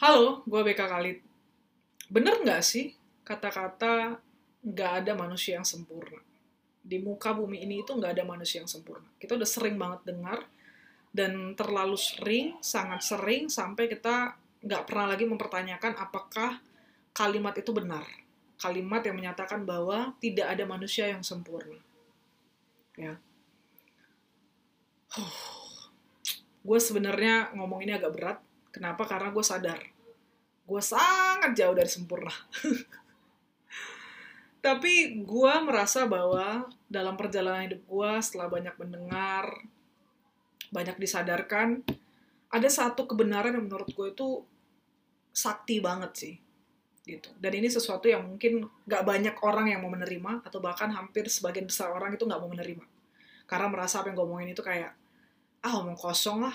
Halo, gue BK Khalid. Bener nggak sih kata-kata nggak ada manusia yang sempurna? Di muka bumi ini itu nggak ada manusia yang sempurna. Kita udah sering banget dengar, dan terlalu sering, sangat sering, sampai kita nggak pernah lagi mempertanyakan apakah kalimat itu benar. Kalimat yang menyatakan bahwa tidak ada manusia yang sempurna. Ya. gue sebenarnya ngomong ini agak berat. Kenapa? Karena gue sadar. Gue sangat jauh dari sempurna. Tapi gue merasa bahwa dalam perjalanan hidup gue setelah banyak mendengar, banyak disadarkan, ada satu kebenaran yang menurut gue itu sakti banget sih. gitu. Dan ini sesuatu yang mungkin gak banyak orang yang mau menerima, atau bahkan hampir sebagian besar orang itu gak mau menerima. Karena merasa apa yang gue omongin itu kayak, ah omong kosong lah,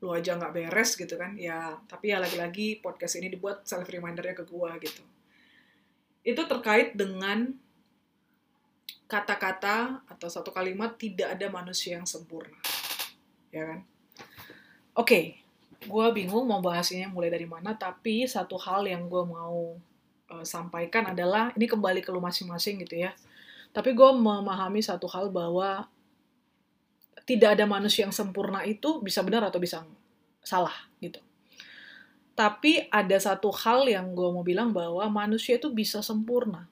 lu aja nggak beres gitu kan ya tapi ya lagi-lagi podcast ini dibuat self remindernya ke gue gitu. Itu terkait dengan kata-kata atau satu kalimat tidak ada manusia yang sempurna ya kan? Oke okay, gue bingung mau bahasnya mulai dari mana tapi satu hal yang gue mau uh, sampaikan adalah ini kembali ke lu masing-masing gitu ya tapi gue memahami satu hal bahwa tidak ada manusia yang sempurna itu bisa benar atau bisa salah gitu. Tapi ada satu hal yang gue mau bilang bahwa manusia itu bisa sempurna.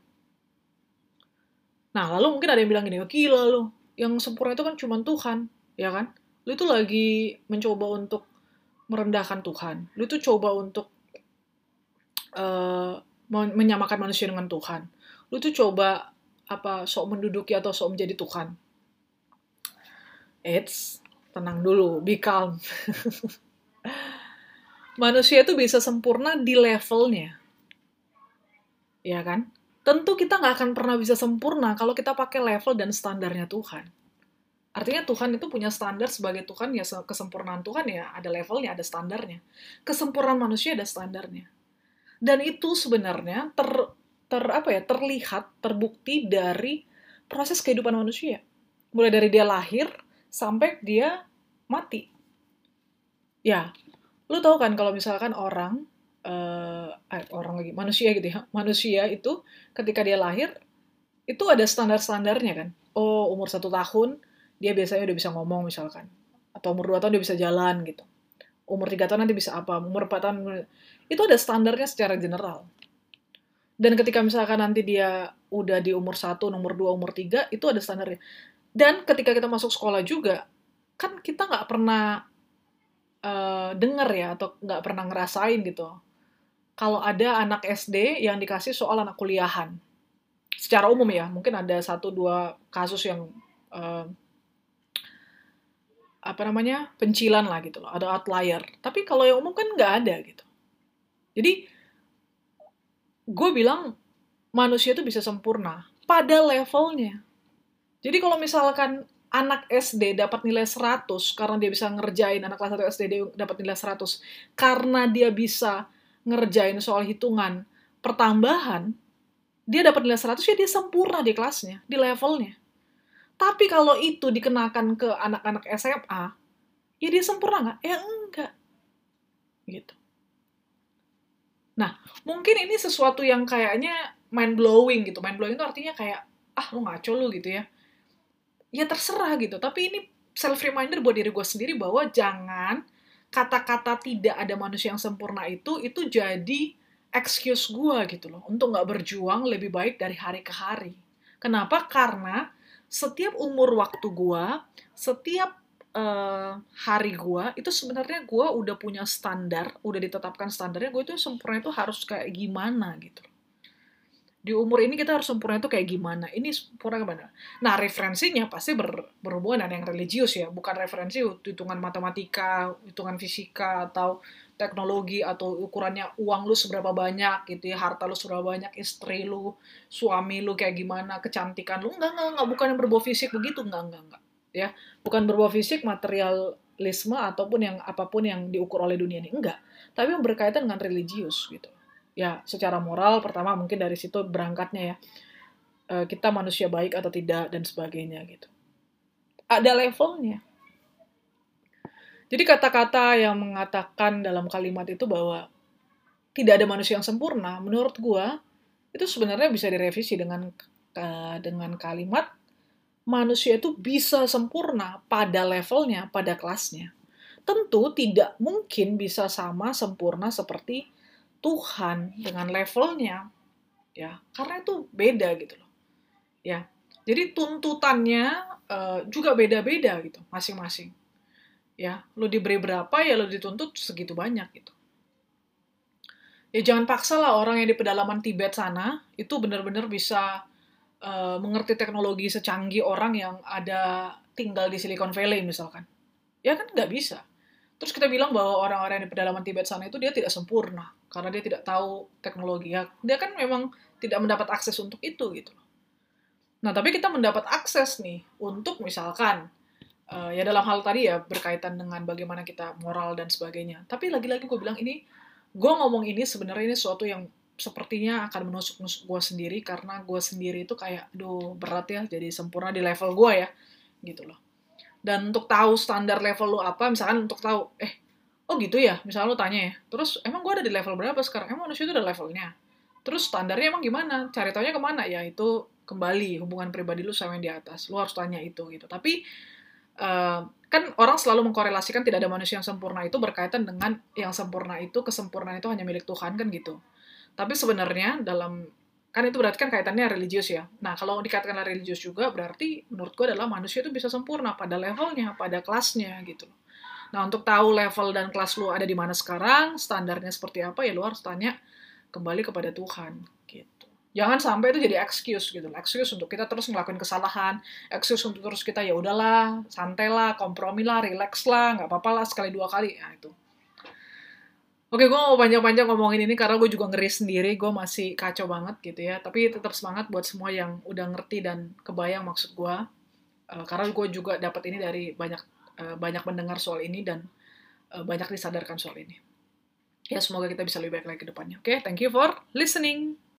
Nah, lalu mungkin ada yang bilang gini, gila lo, yang sempurna itu kan cuma Tuhan, ya kan? Lu itu lagi mencoba untuk merendahkan Tuhan. Lu itu coba untuk uh, menyamakan manusia dengan Tuhan. Lu itu coba apa sok menduduki atau sok menjadi Tuhan Eits, tenang dulu, be calm. Manusia itu bisa sempurna di levelnya. Ya kan? Tentu kita nggak akan pernah bisa sempurna kalau kita pakai level dan standarnya Tuhan. Artinya Tuhan itu punya standar sebagai Tuhan, ya kesempurnaan Tuhan ya ada levelnya, ada standarnya. Kesempurnaan manusia ada standarnya. Dan itu sebenarnya ter, ter apa ya terlihat, terbukti dari proses kehidupan manusia. Mulai dari dia lahir, sampai dia mati. Ya, lu tahu kan kalau misalkan orang, uh, orang lagi manusia gitu ya, manusia itu ketika dia lahir itu ada standar-standarnya kan. Oh umur satu tahun dia biasanya udah bisa ngomong misalkan, atau umur dua tahun dia bisa jalan gitu. Umur tiga tahun nanti bisa apa, umur empat tahun itu ada standarnya secara general. Dan ketika misalkan nanti dia udah di umur satu, umur dua, umur tiga, itu ada standarnya. Dan ketika kita masuk sekolah juga, kan kita nggak pernah uh, denger ya, atau nggak pernah ngerasain gitu. Kalau ada anak SD yang dikasih soal anak kuliahan. Secara umum ya, mungkin ada satu dua kasus yang uh, apa namanya pencilan lah gitu loh, ada outlier. Tapi kalau yang umum kan nggak ada gitu. Jadi gue bilang manusia itu bisa sempurna pada levelnya. Jadi kalau misalkan anak SD dapat nilai 100 karena dia bisa ngerjain anak kelas 1 SD dapat nilai 100 karena dia bisa ngerjain soal hitungan pertambahan dia dapat nilai 100 ya dia sempurna di kelasnya, di levelnya. Tapi kalau itu dikenakan ke anak-anak SMA, ya dia sempurna nggak? Ya enggak. Gitu. Nah, mungkin ini sesuatu yang kayaknya mind blowing gitu. Mind blowing itu artinya kayak, ah lu ngaco lu gitu ya ya terserah gitu. Tapi ini self reminder buat diri gue sendiri bahwa jangan kata-kata tidak ada manusia yang sempurna itu itu jadi excuse gue gitu loh untuk nggak berjuang lebih baik dari hari ke hari. Kenapa? Karena setiap umur waktu gue setiap uh, hari gue itu sebenarnya gue udah punya standar udah ditetapkan standarnya gue itu sempurna itu harus kayak gimana gitu di umur ini kita harus sempurna itu kayak gimana? Ini sempurna gimana? Nah referensinya pasti ber, berhubungan dengan yang religius ya bukan referensi hitungan matematika hitungan fisika atau teknologi atau ukurannya uang lu seberapa banyak gitu ya harta lu seberapa banyak istri lu suami lu kayak gimana kecantikan lu. Enggak enggak, enggak. Bukan yang berbau fisik begitu. Enggak enggak enggak. Ya bukan berbau fisik materialisme ataupun yang apa pun yang diukur oleh dunia ini. Enggak. Tapi yang berkaitan dengan religius gitu ya secara moral pertama mungkin dari situ berangkatnya ya. Eh, kita manusia baik atau tidak dan sebagainya gitu. Ada levelnya. Jadi kata-kata yang mengatakan dalam kalimat itu bahwa tidak ada manusia yang sempurna, menurut gue itu sebenarnya bisa direvisi dengan uh, dengan kalimat manusia itu bisa sempurna pada levelnya, pada kelasnya. Tentu tidak mungkin bisa sama sempurna seperti Tuhan dengan levelnya, ya, karena itu beda gitu loh, ya. Jadi tuntutannya uh, juga beda-beda gitu, masing-masing. Ya, lo diberi berapa ya lo dituntut segitu banyak gitu. Ya jangan paksa lah orang yang di pedalaman Tibet sana itu benar-benar bisa uh, mengerti teknologi secanggih orang yang ada tinggal di Silicon Valley misalkan. Ya kan nggak bisa. Terus kita bilang bahwa orang-orang di pedalaman Tibet sana itu dia tidak sempurna karena dia tidak tahu teknologi. Ya, dia kan memang tidak mendapat akses untuk itu gitu. Nah, tapi kita mendapat akses nih untuk misalkan uh, ya dalam hal tadi ya berkaitan dengan bagaimana kita moral dan sebagainya. Tapi lagi-lagi gue bilang ini, gue ngomong ini sebenarnya ini sesuatu yang sepertinya akan menusuk-nusuk gue sendiri karena gue sendiri itu kayak, aduh berat ya jadi sempurna di level gue ya, gitu loh. Dan untuk tahu standar level lo apa, misalkan untuk tahu, eh, oh gitu ya, misalnya lo tanya ya, terus emang gue ada di level berapa sekarang? Emang manusia itu ada levelnya? Terus standarnya emang gimana? Cari taunya ke mana? Ya itu kembali hubungan pribadi lu sama yang di atas. Lu harus tanya itu gitu. Tapi uh, kan orang selalu mengkorelasikan tidak ada manusia yang sempurna itu berkaitan dengan yang sempurna itu kesempurnaan itu hanya milik Tuhan kan gitu. Tapi sebenarnya dalam kan itu berarti kan kaitannya religius ya. Nah kalau dikatakan religius juga berarti menurut gue adalah manusia itu bisa sempurna pada levelnya, pada kelasnya gitu. Nah untuk tahu level dan kelas lu ada di mana sekarang, standarnya seperti apa ya lu harus tanya kembali kepada Tuhan gitu. Jangan sampai itu jadi excuse gitu, excuse untuk kita terus ngelakuin kesalahan, excuse untuk terus kita ya udahlah, santai lah, kompromi relax lah, nggak apa-apa lah sekali dua kali, nah itu. Oke, gue mau panjang-panjang ngomongin ini karena gue juga ngeri sendiri, gue masih kacau banget gitu ya. Tapi tetap semangat buat semua yang udah ngerti dan kebayang maksud gue. Uh, karena gue juga dapat ini dari banyak uh, banyak mendengar soal ini dan uh, banyak disadarkan soal ini. Ya, semoga kita bisa lebih baik lagi ke depannya. Oke, okay? thank you for listening.